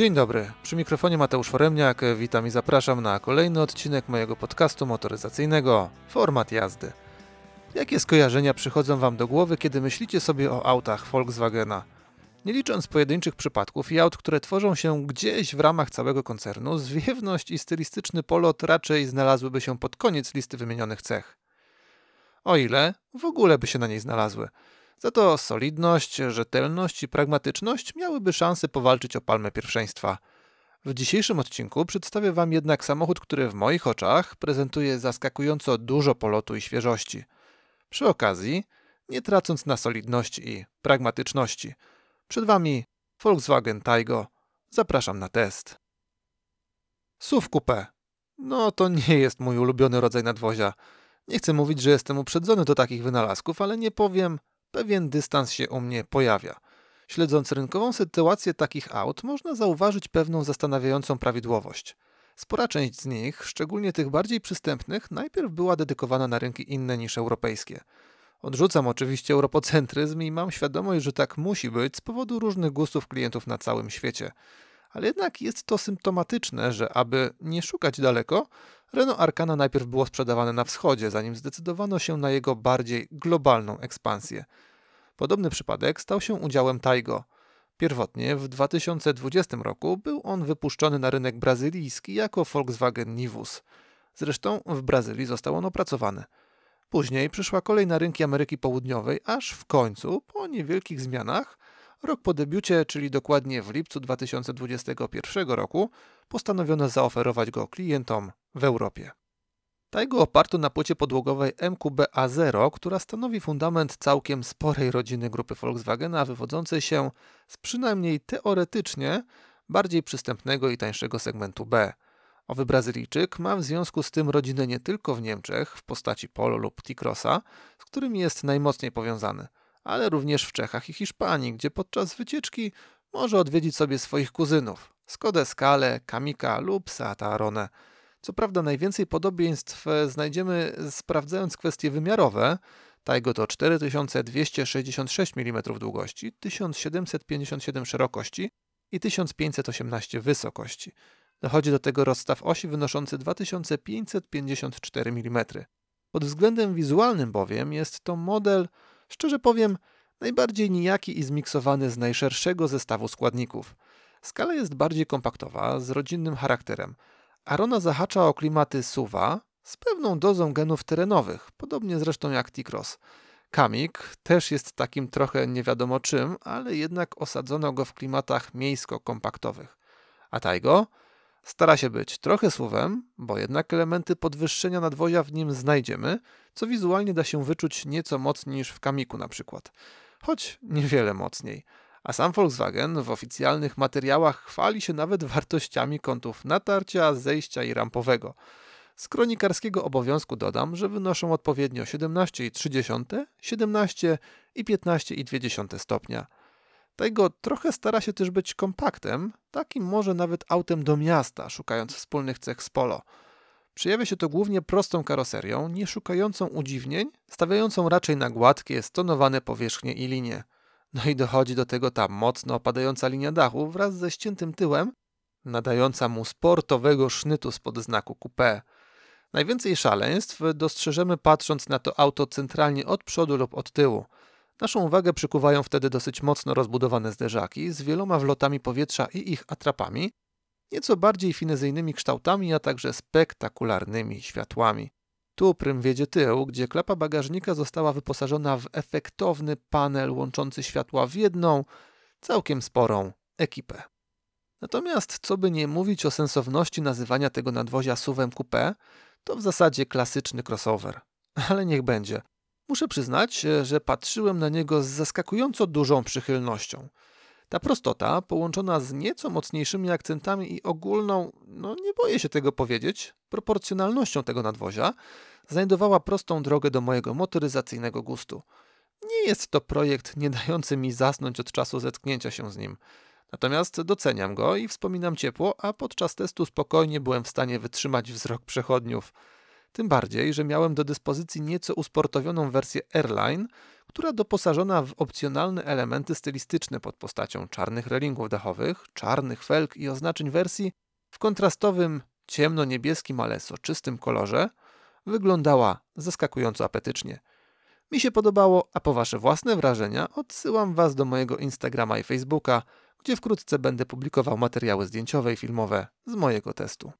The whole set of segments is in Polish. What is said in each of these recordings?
Dzień dobry, przy mikrofonie Mateusz Foremniak, witam i zapraszam na kolejny odcinek mojego podcastu motoryzacyjnego Format jazdy. Jakie skojarzenia przychodzą Wam do głowy, kiedy myślicie sobie o autach Volkswagena? Nie licząc pojedynczych przypadków i aut, które tworzą się gdzieś w ramach całego koncernu, zwiewność i stylistyczny polot raczej znalazłyby się pod koniec listy wymienionych cech. O ile w ogóle by się na niej znalazły. Za to solidność, rzetelność i pragmatyczność miałyby szansę powalczyć o palmę pierwszeństwa. W dzisiejszym odcinku przedstawię Wam jednak samochód, który w moich oczach prezentuje zaskakująco dużo polotu i świeżości. Przy okazji, nie tracąc na solidności i pragmatyczności. Przed Wami Volkswagen Taigo. Zapraszam na test. SUV Coupé. No to nie jest mój ulubiony rodzaj nadwozia. Nie chcę mówić, że jestem uprzedzony do takich wynalazków, ale nie powiem, pewien dystans się u mnie pojawia. Śledząc rynkową sytuację takich aut, można zauważyć pewną zastanawiającą prawidłowość. Spora część z nich, szczególnie tych bardziej przystępnych, najpierw była dedykowana na rynki inne niż europejskie. Odrzucam oczywiście europocentryzm i mam świadomość, że tak musi być z powodu różnych gustów klientów na całym świecie. Ale jednak jest to symptomatyczne, że aby nie szukać daleko, Renault Arcana najpierw było sprzedawane na wschodzie, zanim zdecydowano się na jego bardziej globalną ekspansję. Podobny przypadek stał się udziałem Taigo. Pierwotnie w 2020 roku był on wypuszczony na rynek brazylijski jako Volkswagen Nivus. Zresztą w Brazylii został on opracowany. Później przyszła kolej na rynki Ameryki Południowej, aż w końcu, po niewielkich zmianach, rok po debiucie, czyli dokładnie w lipcu 2021 roku, postanowiono zaoferować go klientom w Europie. Taigo oparto na płycie podłogowej MQB A0, która stanowi fundament całkiem sporej rodziny grupy Volkswagena, wywodzącej się z przynajmniej teoretycznie bardziej przystępnego i tańszego segmentu B. Owy Brazylijczyk ma w związku z tym rodzinę nie tylko w Niemczech w postaci Polo lub T-Crossa, z którymi jest najmocniej powiązany, ale również w Czechach i Hiszpanii, gdzie podczas wycieczki może odwiedzić sobie swoich kuzynów Skodę Scale, Kamika lub Seata Arone. Co prawda najwięcej podobieństw znajdziemy sprawdzając kwestie wymiarowe. Taigo to 4266 mm długości, 1757 szerokości i 1518 wysokości. Dochodzi do tego rozstaw osi wynoszący 2554 mm. Pod względem wizualnym bowiem jest to model, szczerze powiem, najbardziej nijaki i zmiksowany z najszerszego zestawu składników. Skala jest bardziej kompaktowa, z rodzinnym charakterem. Arona zahacza o klimaty suwa z pewną dozą genów terenowych, podobnie zresztą jak T-Cross. Kamik też jest takim trochę nie wiadomo czym, ale jednak osadzono go w klimatach miejsko-kompaktowych. A Taigo stara się być trochę suwem, bo jednak elementy podwyższenia nadwozia w nim znajdziemy, co wizualnie da się wyczuć nieco mocniej niż w Kamiku na przykład. Choć niewiele mocniej a sam Volkswagen w oficjalnych materiałach chwali się nawet wartościami kątów natarcia, zejścia i rampowego. Z kronikarskiego obowiązku dodam, że wynoszą odpowiednio 17,3, 17 i 15,2 stopnia. Tego trochę stara się też być kompaktem, takim może nawet autem do miasta, szukając wspólnych cech z Polo. Przejawia się to głównie prostą karoserią, nie szukającą udziwnień, stawiającą raczej na gładkie, stonowane powierzchnie i linie. No i dochodzi do tego ta mocno opadająca linia dachu wraz ze ściętym tyłem, nadająca mu sportowego sznytu spod znaku coupé. Najwięcej szaleństw dostrzeżemy patrząc na to auto centralnie od przodu lub od tyłu. Naszą uwagę przykuwają wtedy dosyć mocno rozbudowane zderzaki z wieloma wlotami powietrza i ich atrapami, nieco bardziej finezyjnymi kształtami, a także spektakularnymi światłami. Tu prym wiedzie tył, gdzie klapa bagażnika została wyposażona w efektowny panel łączący światła w jedną, całkiem sporą ekipę. Natomiast, co by nie mówić o sensowności nazywania tego nadwozia SUVem coupé, to w zasadzie klasyczny crossover. Ale niech będzie. Muszę przyznać, że patrzyłem na niego z zaskakująco dużą przychylnością. Ta prostota, połączona z nieco mocniejszymi akcentami i ogólną, no nie boję się tego powiedzieć, proporcjonalnością tego nadwozia, znajdowała prostą drogę do mojego motoryzacyjnego gustu. Nie jest to projekt nie dający mi zasnąć od czasu zetknięcia się z nim. Natomiast doceniam go i wspominam ciepło, a podczas testu spokojnie byłem w stanie wytrzymać wzrok przechodniów. Tym bardziej, że miałem do dyspozycji nieco usportowioną wersję Airline, która doposażona w opcjonalne elementy stylistyczne pod postacią czarnych relingów dachowych, czarnych felg i oznaczeń wersji w kontrastowym ciemno-niebieskim, ale soczystym kolorze, wyglądała zaskakująco apetycznie. Mi się podobało, a po Wasze własne wrażenia odsyłam Was do mojego Instagrama i Facebooka, gdzie wkrótce będę publikował materiały zdjęciowe i filmowe z mojego testu.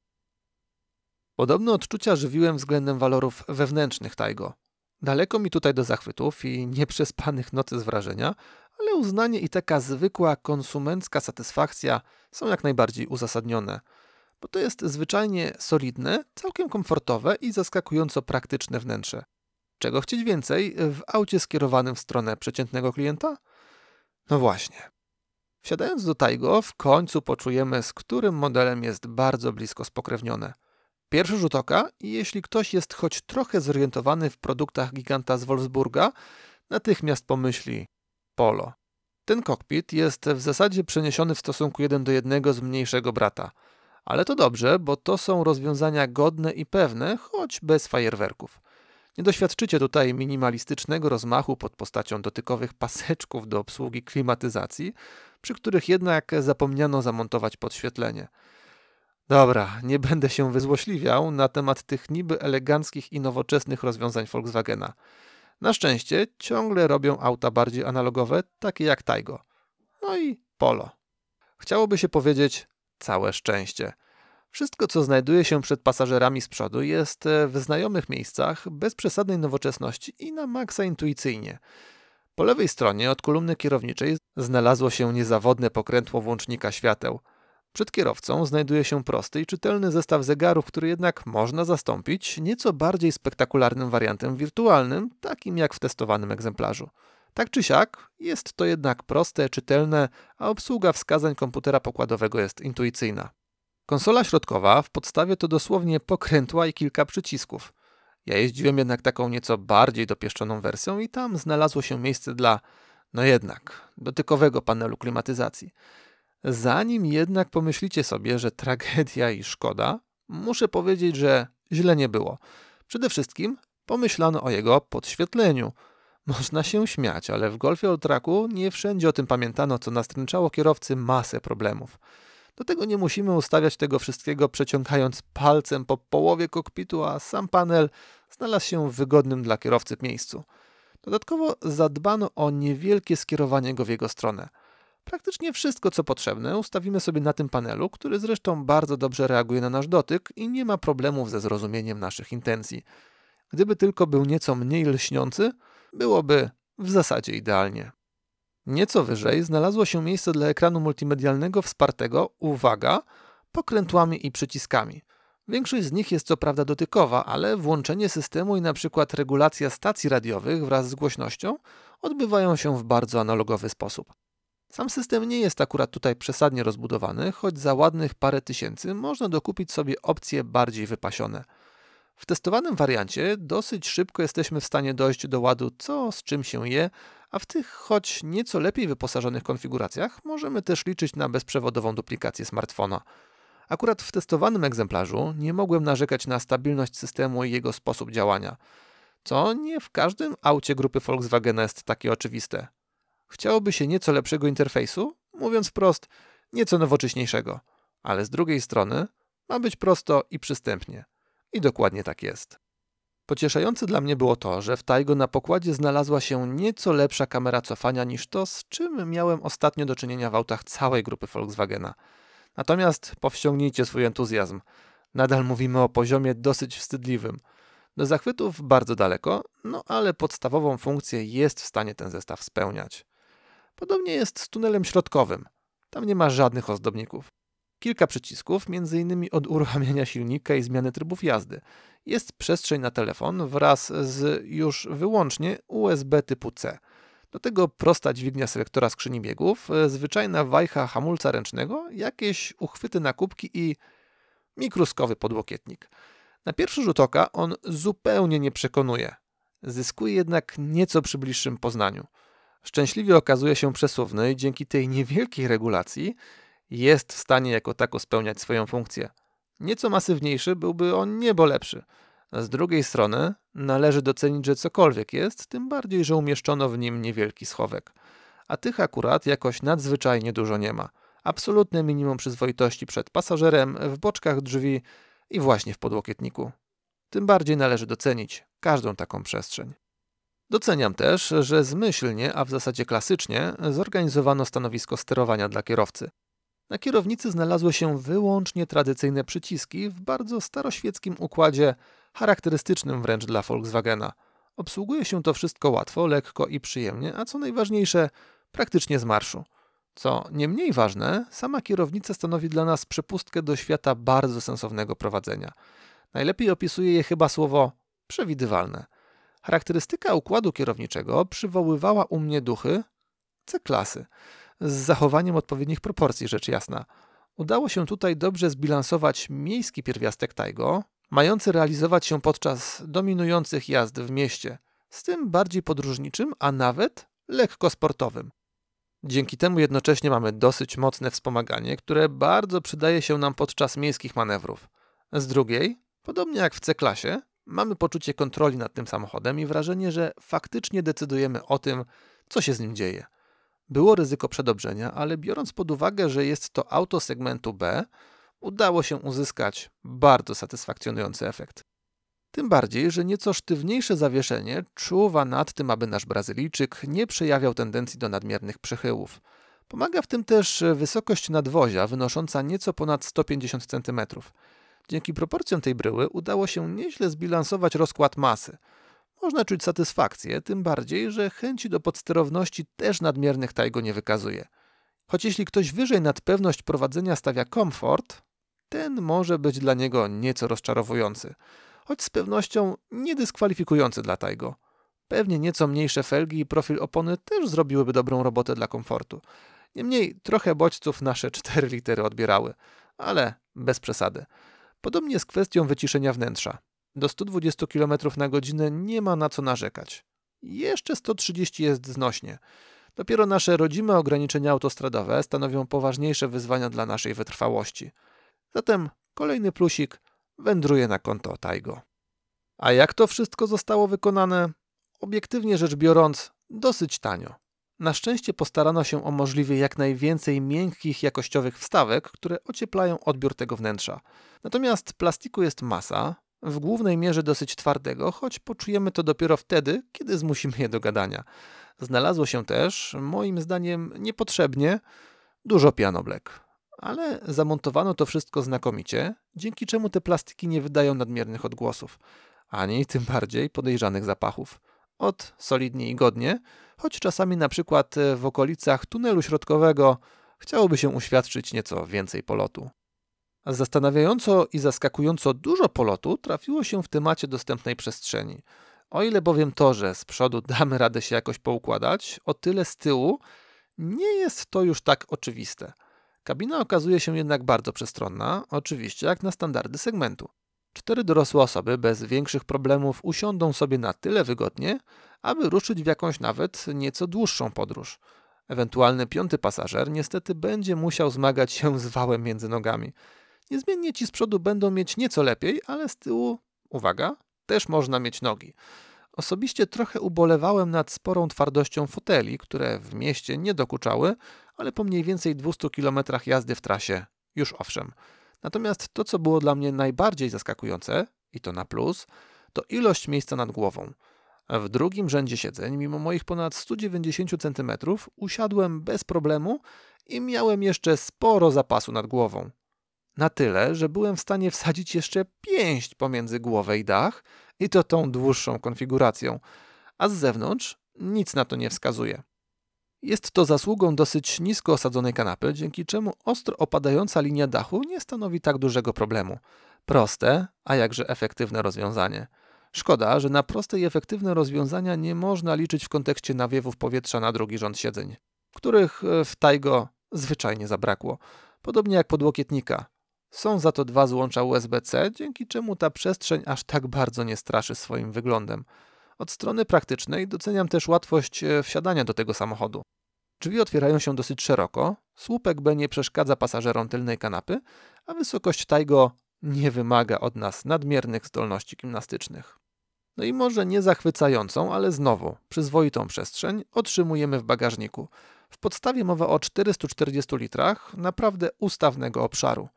Podobne odczucia żywiłem względem walorów wewnętrznych Taigo. Daleko mi tutaj do zachwytów i nieprzespanych nocy z wrażenia, ale uznanie i taka zwykła konsumencka satysfakcja są jak najbardziej uzasadnione, bo to jest zwyczajnie solidne, całkiem komfortowe i zaskakująco praktyczne wnętrze. Czego chcieć więcej w aucie skierowanym w stronę przeciętnego klienta? No właśnie. Wsiadając do Taigo, w końcu poczujemy, z którym modelem jest bardzo blisko spokrewnione. Pierwszy rzut oka, jeśli ktoś jest choć trochę zorientowany w produktach giganta z Wolfsburga, natychmiast pomyśli Polo. Ten kokpit jest w zasadzie przeniesiony w stosunku jeden do jednego z mniejszego brata. Ale to dobrze, bo to są rozwiązania godne i pewne, choć bez fajerwerków. Nie doświadczycie tutaj minimalistycznego rozmachu pod postacią dotykowych paseczków do obsługi klimatyzacji, przy których jednak zapomniano zamontować podświetlenie. Dobra, nie będę się wyzłośliwiał na temat tych niby eleganckich i nowoczesnych rozwiązań Volkswagena. Na szczęście ciągle robią auta bardziej analogowe, takie jak Taigo. No i Polo. Chciałoby się powiedzieć całe szczęście. Wszystko, co znajduje się przed pasażerami z przodu, jest e, w znajomych miejscach, bez przesadnej nowoczesności i na maksa intuicyjnie. Po lewej stronie od kolumny kierowniczej znalazło się niezawodne pokrętło włącznika świateł. Przed kierowcą znajduje się prosty i czytelny zestaw zegarów, który jednak można zastąpić nieco bardziej spektakularnym wariantem wirtualnym, takim jak w testowanym egzemplarzu. Tak czy siak, jest to jednak proste, czytelne, a obsługa wskazań komputera pokładowego jest intuicyjna. Konsola środkowa w podstawie to dosłownie pokrętła i kilka przycisków. Ja jeździłem jednak taką nieco bardziej dopieszczoną wersją i tam znalazło się miejsce dla, no jednak, dotykowego panelu klimatyzacji. Zanim jednak pomyślicie sobie, że tragedia i szkoda, muszę powiedzieć, że źle nie było. Przede wszystkim pomyślano o jego podświetleniu. Można się śmiać, ale w Golfie Alltracku nie wszędzie o tym pamiętano, co nastręczało kierowcy masę problemów. Do tego nie musimy ustawiać tego wszystkiego przeciągając palcem po połowie kokpitu, a sam panel znalazł się w wygodnym dla kierowcy miejscu. Dodatkowo zadbano o niewielkie skierowanie go w jego stronę. Praktycznie wszystko, co potrzebne, ustawimy sobie na tym panelu, który zresztą bardzo dobrze reaguje na nasz dotyk i nie ma problemów ze zrozumieniem naszych intencji. Gdyby tylko był nieco mniej lśniący, byłoby w zasadzie idealnie. Nieco wyżej znalazło się miejsce dla ekranu multimedialnego wspartego, uwaga, pokrętłami i przyciskami. Większość z nich jest co prawda dotykowa, ale włączenie systemu i na przykład regulacja stacji radiowych wraz z głośnością odbywają się w bardzo analogowy sposób. Sam system nie jest akurat tutaj przesadnie rozbudowany, choć za ładnych parę tysięcy można dokupić sobie opcje bardziej wypasione. W testowanym wariancie dosyć szybko jesteśmy w stanie dojść do ładu co z czym się je, a w tych choć nieco lepiej wyposażonych konfiguracjach możemy też liczyć na bezprzewodową duplikację smartfona. Akurat w testowanym egzemplarzu nie mogłem narzekać na stabilność systemu i jego sposób działania, co nie w każdym aucie grupy Volkswagen jest takie oczywiste. Chciałoby się nieco lepszego interfejsu, mówiąc wprost, nieco nowocześniejszego, ale z drugiej strony ma być prosto i przystępnie. I dokładnie tak jest. Pocieszające dla mnie było to, że w Taigo na pokładzie znalazła się nieco lepsza kamera cofania niż to, z czym miałem ostatnio do czynienia w autach całej grupy Volkswagena. Natomiast powściągnijcie swój entuzjazm. Nadal mówimy o poziomie dosyć wstydliwym. Do zachwytów bardzo daleko, no ale podstawową funkcję jest w stanie ten zestaw spełniać. Podobnie jest z tunelem środkowym. Tam nie ma żadnych ozdobników. Kilka przycisków, m.in. od uruchamiania silnika i zmiany trybów jazdy. Jest przestrzeń na telefon wraz z już wyłącznie USB typu C. Do tego prosta dźwignia selektora skrzyni biegów, zwyczajna wajcha hamulca ręcznego, jakieś uchwyty na kubki i mikroskowy podłokietnik. Na pierwszy rzut oka on zupełnie nie przekonuje. Zyskuje jednak nieco przy bliższym poznaniu. Szczęśliwie okazuje się przesuwny i dzięki tej niewielkiej regulacji jest w stanie jako tako spełniać swoją funkcję. Nieco masywniejszy byłby on niebo lepszy. Z drugiej strony należy docenić, że cokolwiek jest, tym bardziej, że umieszczono w nim niewielki schowek. A tych akurat jakoś nadzwyczajnie dużo nie ma. Absolutne minimum przyzwoitości przed pasażerem, w boczkach drzwi i właśnie w podłokietniku. Tym bardziej należy docenić każdą taką przestrzeń. Doceniam też, że zmyślnie, a w zasadzie klasycznie, zorganizowano stanowisko sterowania dla kierowcy. Na kierownicy znalazły się wyłącznie tradycyjne przyciski w bardzo staroświeckim układzie, charakterystycznym wręcz dla Volkswagena. Obsługuje się to wszystko łatwo, lekko i przyjemnie, a co najważniejsze, praktycznie z marszu. Co nie mniej ważne, sama kierownica stanowi dla nas przepustkę do świata bardzo sensownego prowadzenia. Najlepiej opisuje je chyba słowo przewidywalne. Charakterystyka układu kierowniczego przywoływała u mnie duchy C-klasy, z zachowaniem odpowiednich proporcji, rzecz jasna. Udało się tutaj dobrze zbilansować miejski pierwiastek Taigo, mający realizować się podczas dominujących jazd w mieście, z tym bardziej podróżniczym, a nawet lekko sportowym. Dzięki temu jednocześnie mamy dosyć mocne wspomaganie, które bardzo przydaje się nam podczas miejskich manewrów. Z drugiej, podobnie jak w C-klasie, mamy poczucie kontroli nad tym samochodem i wrażenie, że faktycznie decydujemy o tym, co się z nim dzieje. Było ryzyko przedobrzenia, ale biorąc pod uwagę, że jest to auto segmentu B, udało się uzyskać bardzo satysfakcjonujący efekt. Tym bardziej, że nieco sztywniejsze zawieszenie czuwa nad tym, aby nasz Brazylijczyk nie przejawiał tendencji do nadmiernych przychyłów. Pomaga w tym też wysokość nadwozia wynosząca nieco ponad 150 cm. Dzięki proporcjom tej bryły udało się nieźle zbilansować rozkład masy. Można czuć satysfakcję, tym bardziej, że chęci do podsterowności też nadmiernych Taigo nie wykazuje. Choć jeśli ktoś wyżej nad pewność prowadzenia stawia komfort, ten może być dla niego nieco rozczarowujący, choć z pewnością niedyskwalifikujący dla Taigo. Pewnie nieco mniejsze felgi i profil opony też zrobiłyby dobrą robotę dla komfortu. Niemniej trochę bodźców nasze cztery litery odbierały, ale bez przesady. Podobnie z kwestią wyciszenia wnętrza. Do 120 km na godzinę nie ma na co narzekać. Jeszcze 130 jest znośnie. Dopiero nasze rodzime ograniczenia autostradowe stanowią poważniejsze wyzwania dla naszej wytrwałości. Zatem kolejny plusik wędruje na konto Taigo. A jak to wszystko zostało wykonane? Obiektywnie rzecz biorąc, dosyć tanio. Na szczęście postarano się o możliwie jak najwięcej miękkich, jakościowych wstawek, które ocieplają odbiór tego wnętrza. Natomiast plastiku jest masa, w głównej mierze dosyć twardego, choć poczujemy to dopiero wtedy, kiedy zmusimy je do gadania. Znalazło się też, moim zdaniem niepotrzebnie, dużo pianoblek. Ale zamontowano to wszystko znakomicie, dzięki czemu te plastiki nie wydają nadmiernych odgłosów, ani tym bardziej podejrzanych zapachów. Od solidnie i godnie, choć czasami na przykład w okolicach tunelu środkowego chciałoby się uświadczyć nieco więcej polotu. Zastanawiająco i zaskakująco dużo polotu trafiło się w temacie dostępnej przestrzeni. O ile bowiem to, że z przodu damy radę się jakoś poukładać, o tyle z tyłu nie jest to już tak oczywiste. Kabina okazuje się jednak bardzo przestronna, oczywiście jak na standardy segmentu. Cztery dorosłe osoby bez większych problemów usiądą sobie na tyle wygodnie, aby ruszyć w jakąś nawet nieco dłuższą podróż. Ewentualny piąty pasażer niestety będzie musiał zmagać się z wałem między nogami. Niezmiennie ci z przodu będą mieć nieco lepiej, ale z tyłu, uwaga, też można mieć nogi. Osobiście trochę ubolewałem nad sporą twardością foteli, które w mieście nie dokuczały, ale po mniej więcej 200 km jazdy w trasie już owszem. Natomiast to, co było dla mnie najbardziej zaskakujące, i to na plus, to ilość miejsca nad głową. W drugim rzędzie siedzeń, mimo moich ponad 190 cm, usiadłem bez problemu i miałem jeszcze sporo zapasu nad głową. Na tyle, że byłem w stanie wsadzić jeszcze pięść pomiędzy głowę i dach i to tą dłuższą konfiguracją, a z zewnątrz nic na to nie wskazuje. Jest to zasługą dosyć nisko osadzonej kanapy, dzięki czemu ostro opadająca linia dachu nie stanowi tak dużego problemu. Proste, a jakże efektywne rozwiązanie. Szkoda, że na proste i efektywne rozwiązania nie można liczyć w kontekście nawiewów powietrza na drugi rząd siedzeń, których e, w Taigo zwyczajnie zabrakło. Podobnie jak podłokietnika. Są za to dwa złącza USB-C, dzięki czemu ta przestrzeń aż tak bardzo nie straszy swoim wyglądem. Od strony praktycznej doceniam też łatwość e, wsiadania do tego samochodu. Drzwi otwierają się dosyć szeroko, słupek B nie przeszkadza pasażerom tylnej kanapy, a wysokość Taigo nie wymaga od nas nadmiernych zdolności gimnastycznych. No i może nie zachwycającą, ale znowu przyzwoitą przestrzeń otrzymujemy w bagażniku. W podstawie mowa o 440 litrach naprawdę ustawnego obszaru.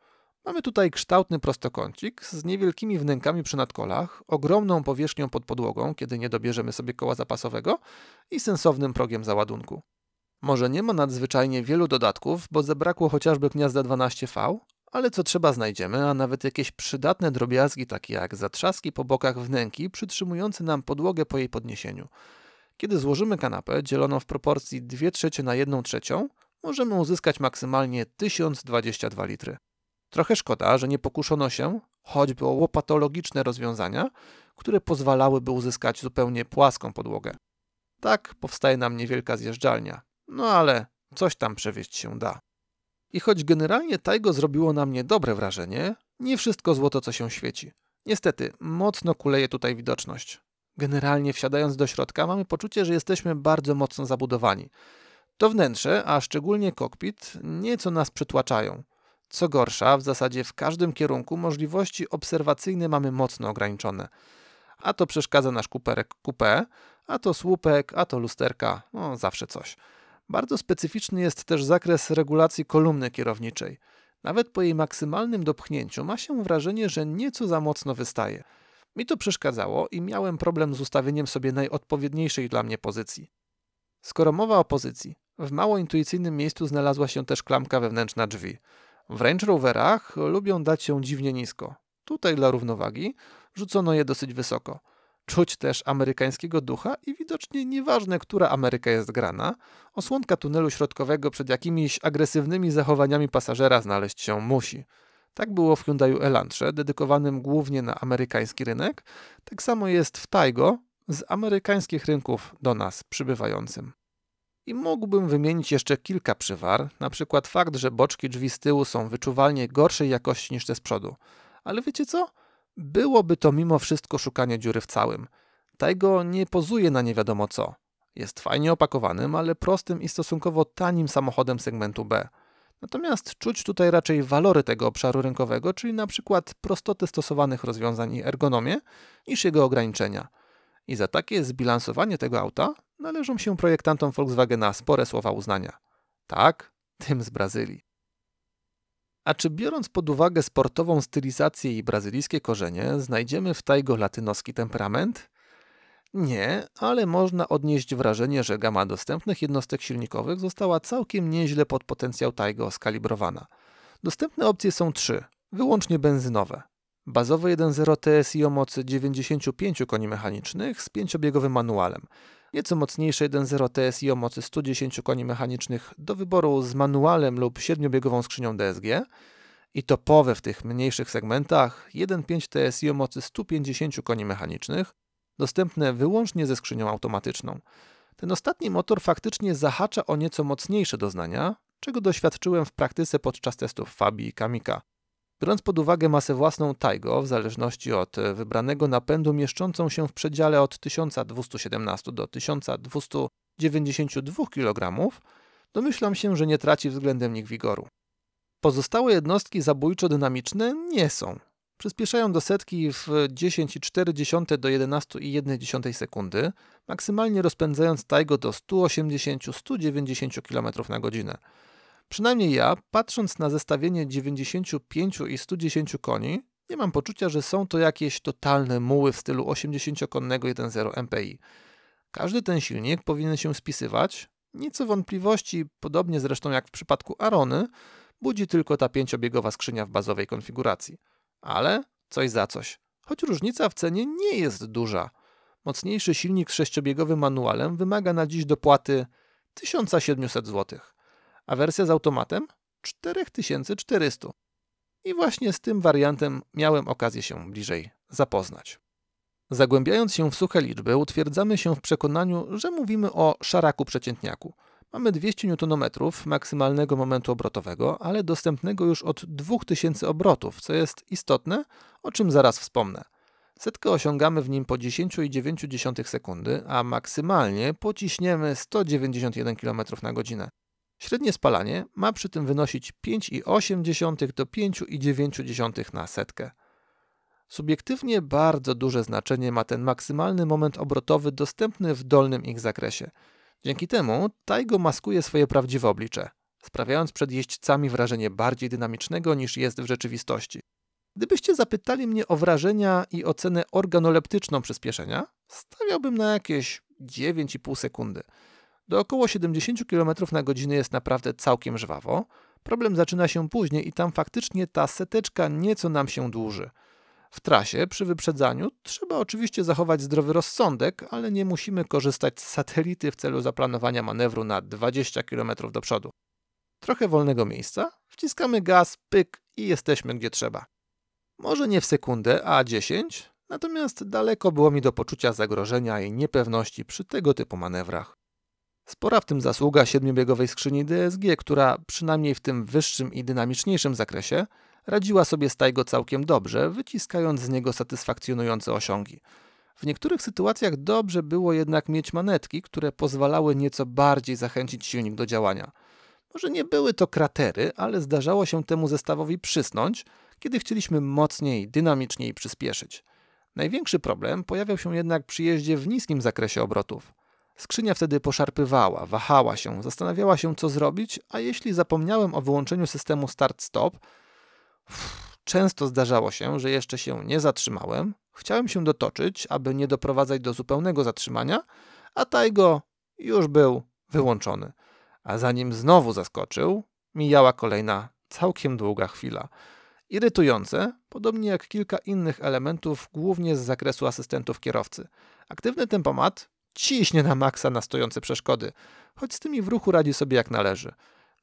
Mamy tutaj kształtny prostokącik z niewielkimi wnękami przy nadkolach, ogromną powierzchnią pod podłogą, kiedy nie dobierzemy sobie koła zapasowego i sensownym progiem załadunku. Może nie ma nadzwyczajnie wielu dodatków, bo zabrakło chociażby gniazda 12V, ale co trzeba znajdziemy, a nawet jakieś przydatne drobiazgi, takie jak zatrzaski po bokach wnęki, przytrzymujące nam podłogę po jej podniesieniu. Kiedy złożymy kanapę dzieloną w proporcji 2 trzecie na 1 trzecią, możemy uzyskać maksymalnie 1022 litry. Trochę szkoda, że nie pokuszono się choćby o łopatologiczne rozwiązania, które pozwalałyby uzyskać zupełnie płaską podłogę. Tak powstaje nam niewielka zjeżdżalnia, no ale coś tam przewieźć się da. I choć generalnie Taigo zrobiło na mnie dobre wrażenie, nie wszystko złoto, co się świeci. Niestety, mocno kuleje tutaj widoczność. Generalnie wsiadając do środka mamy poczucie, że jesteśmy bardzo mocno zabudowani. To wnętrze, a szczególnie kokpit, nieco nas przytłaczają. Co gorsza, w zasadzie w każdym kierunku możliwości obserwacyjne mamy mocno ograniczone. A to przeszkadza nasz kuperek coupé, a to słupek, a to lusterka, no zawsze coś. Bardzo specyficzny jest też zakres regulacji kolumny kierowniczej. Nawet po jej maksymalnym dopchnięciu ma się wrażenie, że nieco za mocno wystaje. Mi to przeszkadzało i miałem problem z ustawieniem sobie najodpowiedniejszej dla mnie pozycji. Skoro mowa o pozycji, w mało intuicyjnym miejscu znalazła się też klamka wewnętrzna drzwi. W Range Roverach lubią dać się dziwnie nisko. Tutaj dla równowagi rzucono je dosyć wysoko. Czuć też amerykańskiego ducha i widocznie nieważne, która Ameryka jest grana, osłonka tunelu środkowego przed jakimiś agresywnymi zachowaniami pasażera znaleźć się musi. Tak było w Hyundai Elantrze, dedykowanym głównie na amerykański rynek. Tak samo jest w Taigo, z amerykańskich rynków do nas przybywającym. I mógłbym wymienić jeszcze kilka przywar, na przykład fakt, że boczki drzwi z tyłu są wyczuwalnie gorszej jakości niż te z przodu. Ale wiecie co? Byłoby to mimo wszystko szukanie dziury w całym. Taigo nie pozuje na nie wiadomo co. Jest fajnie opakowanym, ale prostym i stosunkowo tanim samochodem segmentu B. Natomiast czuć tutaj raczej walory tego obszaru rynkowego, czyli na przykład prostotę stosowanych rozwiązań i ergonomię, niż jego ograniczenia. I za takie zbilansowanie tego auta należą się projektantom Volkswagena spore słowa uznania. Tak, tym z Brazylii. A czy biorąc pod uwagę sportową stylizację i brazylijskie korzenie, znajdziemy w Taigo latynoski temperament? Nie, ale można odnieść wrażenie, że gama dostępnych jednostek silnikowych została całkiem nieźle pod potencjał Taigo skalibrowana. Dostępne opcje są trzy, wyłącznie benzynowe. Bazowy 1.0 TSI o mocy 95 koni mechanicznych z pięciobiegowym manualem. Nieco mocniejsze 1.0 TSI o mocy 110 koni mechanicznych do wyboru z manualem lub siedmiobiegową skrzynią DSG. I topowe w tych mniejszych segmentach 1.5 TSI o mocy 150 koni mechanicznych, dostępne wyłącznie ze skrzynią automatyczną. Ten ostatni motor faktycznie zahacza o nieco mocniejsze doznania, czego doświadczyłem w praktyce podczas testów Fabi i Kamika. Biorąc pod uwagę masę własną Taigo, w zależności od wybranego napędu mieszczącą się w przedziale od 1217 do 1292 kg, domyślam się, że nie traci względem nich wigoru. Pozostałe jednostki zabójczo-dynamiczne nie są. Przyspieszają do setki w 10,4 do 11,1 sekundy, maksymalnie rozpędzając Taigo do 180-190 km na godzinę. Przynajmniej ja, patrząc na zestawienie 95 i 110 koni, nie mam poczucia, że są to jakieś totalne muły w stylu 80-konnego 1.0 MPI. Każdy ten silnik powinien się spisywać. Nieco wątpliwości, podobnie zresztą jak w przypadku Arony, budzi tylko ta pięciobiegowa skrzynia w bazowej konfiguracji. Ale coś za coś. Choć różnica w cenie nie jest duża. Mocniejszy silnik z sześciobiegowym manualem wymaga na dziś dopłaty 1700 zł a wersja z automatem 4400. I właśnie z tym wariantem miałem okazję się bliżej zapoznać. Zagłębiając się w suche liczby, utwierdzamy się w przekonaniu, że mówimy o szaraku przeciętniaku. Mamy 200 Nm maksymalnego momentu obrotowego, ale dostępnego już od 2000 obrotów, co jest istotne, o czym zaraz wspomnę. Setkę osiągamy w nim po 10,9 sekundy, a maksymalnie pociśniemy 191 km na godzinę. Średnie spalanie ma przy tym wynosić 5,8 do 5,9 na setkę. Subiektywnie bardzo duże znaczenie ma ten maksymalny moment obrotowy dostępny w dolnym ich zakresie. Dzięki temu Taigo maskuje swoje prawdziwe oblicze, sprawiając przed jeźdźcami wrażenie bardziej dynamicznego niż jest w rzeczywistości. Gdybyście zapytali mnie o wrażenia i ocenę organoleptyczną przyspieszenia, stawiałbym na jakieś 9,5 sekundy. Do około 70 km na godzinę jest naprawdę całkiem żwawo. Problem zaczyna się później i tam faktycznie ta seteczka nieco nam się dłuży. W trasie, przy wyprzedzaniu, trzeba oczywiście zachować zdrowy rozsądek, ale nie musimy korzystać z satelity w celu zaplanowania manewru na 20 km do przodu. Trochę wolnego miejsca, wciskamy gaz, pyk i jesteśmy gdzie trzeba. Może nie w sekundę, a 10, natomiast daleko było mi do poczucia zagrożenia i niepewności przy tego typu manewrach. Spora w tym zasługa siedmiobiegowej skrzyni DSG, która przynajmniej w tym wyższym i dynamiczniejszym zakresie radziła sobie z Taigo całkiem dobrze, wyciskając z niego satysfakcjonujące osiągi. W niektórych sytuacjach dobrze było jednak mieć manetki, które pozwalały nieco bardziej zachęcić silnik do działania. Może nie były to kratery, ale zdarzało się temu zestawowi przysnąć, kiedy chcieliśmy mocniej, dynamiczniej przyspieszyć. Największy problem pojawiał się jednak przy jeździe w niskim zakresie obrotów. Skrzynia wtedy poszarpywała, wahała się, zastanawiała się, co zrobić, a jeśli zapomniałem o wyłączeniu systemu start-stop, często zdarzało się, że jeszcze się nie zatrzymałem, chciałem się dotoczyć, aby nie doprowadzać do zupełnego zatrzymania, a Taigo już był wyłączony. A zanim znowu zaskoczył, mijała kolejna całkiem długa chwila. Irytujące, podobnie jak kilka innych elementów, głównie z zakresu asystentów kierowcy. Aktywny tempomat ciśnie na maksa na stojące przeszkody, choć z tymi w ruchu radzi sobie jak należy.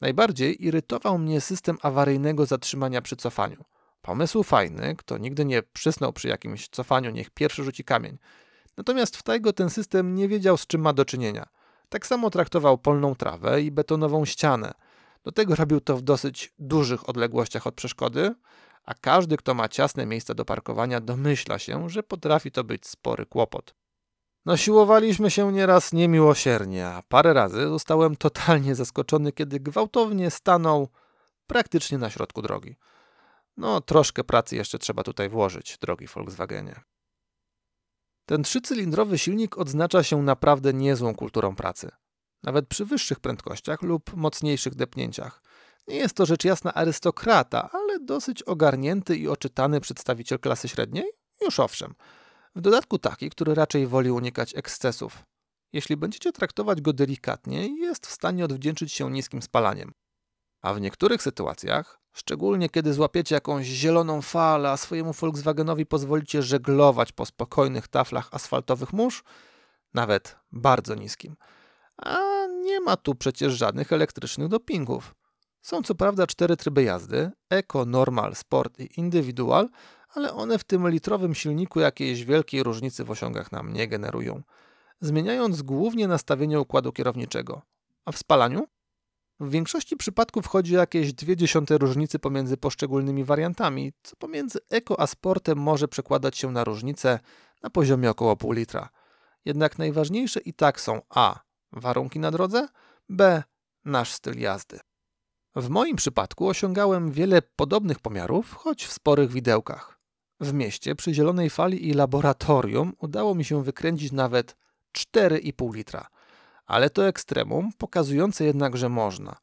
Najbardziej irytował mnie system awaryjnego zatrzymania przy cofaniu. Pomysł fajny, kto nigdy nie przysnął przy jakimś cofaniu, niech pierwszy rzuci kamień. Natomiast w Taigo ten system nie wiedział z czym ma do czynienia. Tak samo traktował polną trawę i betonową ścianę. Do tego robił to w dosyć dużych odległościach od przeszkody, a każdy, kto ma ciasne miejsca do parkowania, domyśla się, że potrafi to być spory kłopot. No siłowaliśmy się nieraz niemiłosiernie, a parę razy zostałem totalnie zaskoczony, kiedy gwałtownie stanął praktycznie na środku drogi. No, troszkę pracy jeszcze trzeba tutaj włożyć, drogi Volkswagenie. Ten trzycylindrowy silnik odznacza się naprawdę niezłą kulturą pracy. Nawet przy wyższych prędkościach lub mocniejszych depnięciach. Nie jest to rzecz jasna arystokrata, ale dosyć ogarnięty i oczytany przedstawiciel klasy średniej? Już owszem – w dodatku taki, który raczej woli unikać ekscesów. Jeśli będziecie traktować go delikatnie, jest w stanie odwdzięczyć się niskim spalaniem. A w niektórych sytuacjach, szczególnie kiedy złapiecie jakąś zieloną falę, a swojemu Volkswagenowi pozwolicie żeglować po spokojnych taflach asfaltowych mórz, nawet bardzo niskim. A nie ma tu przecież żadnych elektrycznych dopingów. Są co prawda cztery tryby jazdy: Eco, Normal, Sport i Individual, ale one w tym litrowym silniku jakiejś wielkiej różnicy w osiągach nam nie generują, zmieniając głównie nastawienie układu kierowniczego. A w spalaniu? W większości przypadków chodzi o jakieś dwie dziesiąte różnicy pomiędzy poszczególnymi wariantami, co pomiędzy Eco a Sportem może przekładać się na różnicę na poziomie około pół litra. Jednak najważniejsze i tak są a. warunki na drodze, b. nasz styl jazdy. W moim przypadku osiągałem wiele podobnych pomiarów, choć w sporych widełkach. W mieście przy zielonej fali i laboratorium udało mi się wykręcić nawet 4,5 litra. Ale to ekstremum, pokazujące jednak, że można.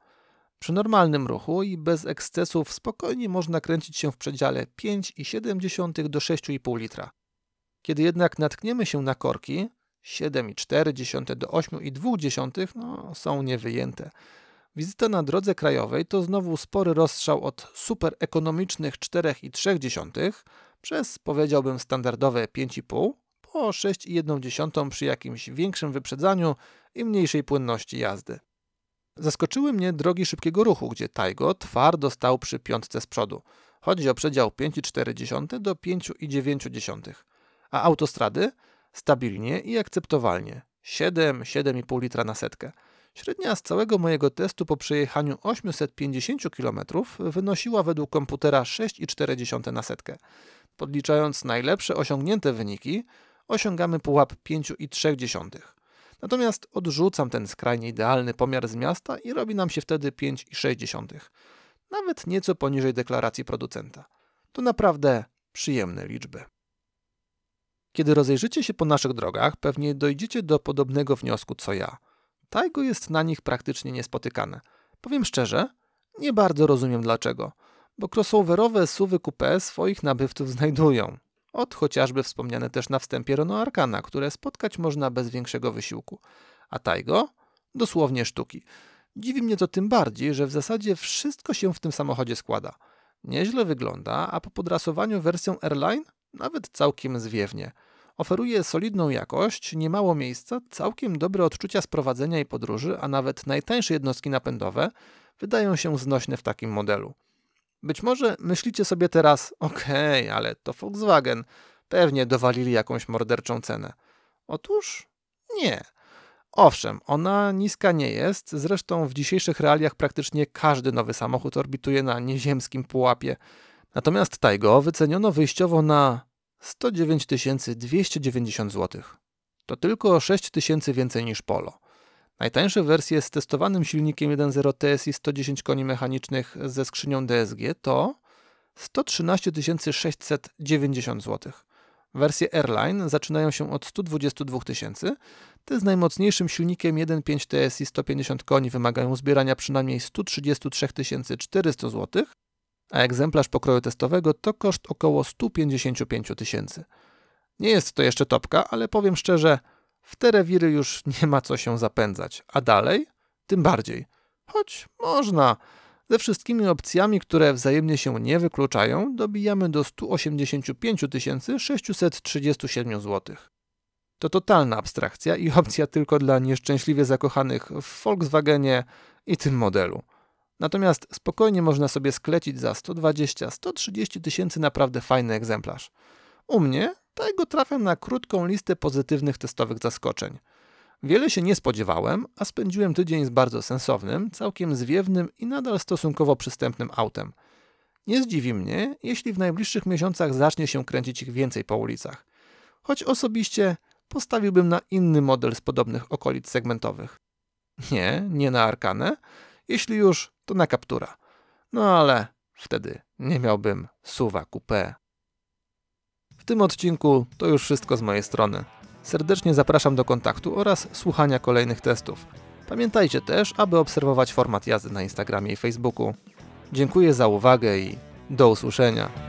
Przy normalnym ruchu i bez ekscesów spokojnie można kręcić się w przedziale 5,7 do 6,5 litra. Kiedy jednak natkniemy się na korki, 7,4 do 8,2 no, są niewyjęte. Wizyta na drodze krajowej to znowu spory rozstrzał od super ekonomicznych 4,3 przez powiedziałbym standardowe 5,5 po 6,1 przy jakimś większym wyprzedzaniu i mniejszej płynności jazdy. Zaskoczyły mnie drogi szybkiego ruchu, gdzie Taigo twardo stał przy piątce z przodu. Chodzi o przedział 5,4 do 5,9, a autostrady stabilnie i akceptowalnie 7-7,5 litra na setkę. Średnia z całego mojego testu po przejechaniu 850 km wynosiła według komputera 6,4 na setkę. Podliczając najlepsze osiągnięte wyniki, osiągamy pułap 5,3. Natomiast odrzucam ten skrajnie idealny pomiar z miasta i robi nam się wtedy 5,6. Nawet nieco poniżej deklaracji producenta. To naprawdę przyjemne liczby. Kiedy rozejrzycie się po naszych drogach, pewnie dojdziecie do podobnego wniosku co ja. Tajgo jest na nich praktycznie niespotykane. Powiem szczerze, nie bardzo rozumiem dlaczego, bo crossoverowe suwy coupé swoich nabywców znajdują. Od chociażby wspomniane też na wstępie Renault Arcana, które spotkać można bez większego wysiłku. A Taigo? Dosłownie sztuki. Dziwi mnie to tym bardziej, że w zasadzie wszystko się w tym samochodzie składa. Nieźle wygląda, a po podrasowaniu wersją Airline nawet całkiem zwiewnie. Oferuje solidną jakość, niemało miejsca, całkiem dobre odczucia sprowadzenia i podróży, a nawet najtańsze jednostki napędowe wydają się znośne w takim modelu. Być może myślicie sobie teraz, okej, okay, ale to Volkswagen, pewnie dowalili jakąś morderczą cenę. Otóż nie. Owszem, ona niska nie jest, zresztą w dzisiejszych realiach praktycznie każdy nowy samochód orbituje na nieziemskim pułapie. Natomiast Taigo wyceniono wyjściowo na 109 290 zł. To tylko 6 tysięcy więcej niż Polo. Najtańsze wersje z testowanym silnikiem 1.0 TSI 110 koni mechanicznych ze skrzynią DSG to 113 690 zł. Wersje Airline zaczynają się od 122 tysięcy. Te z najmocniejszym silnikiem 1.5 TSI 150 koni wymagają zbierania przynajmniej 133 400 zł, a egzemplarz pokroju testowego to koszt około 155 tysięcy. Nie jest to jeszcze topka, ale powiem szczerze, w te rewiry już nie ma co się zapędzać, a dalej tym bardziej. Choć można. Ze wszystkimi opcjami, które wzajemnie się nie wykluczają, dobijamy do 185 637 zł. To totalna abstrakcja i opcja tylko dla nieszczęśliwie zakochanych w Volkswagenie i tym modelu. Natomiast spokojnie można sobie sklecić za 120-130 tysięcy naprawdę fajny egzemplarz. U mnie tego trafia na krótką listę pozytywnych testowych zaskoczeń. Wiele się nie spodziewałem, a spędziłem tydzień z bardzo sensownym, całkiem zwiewnym i nadal stosunkowo przystępnym autem. Nie zdziwi mnie, jeśli w najbliższych miesiącach zacznie się kręcić ich więcej po ulicach. Choć osobiście postawiłbym na inny model z podobnych okolic segmentowych. Nie, nie na Arkanę. Jeśli już, to na Captura. No ale wtedy nie miałbym suwa coupé tym odcinku to już wszystko z mojej strony. Serdecznie zapraszam do kontaktu oraz słuchania kolejnych testów. Pamiętajcie też, aby obserwować format jazdy na Instagramie i Facebooku. Dziękuję za uwagę i do usłyszenia.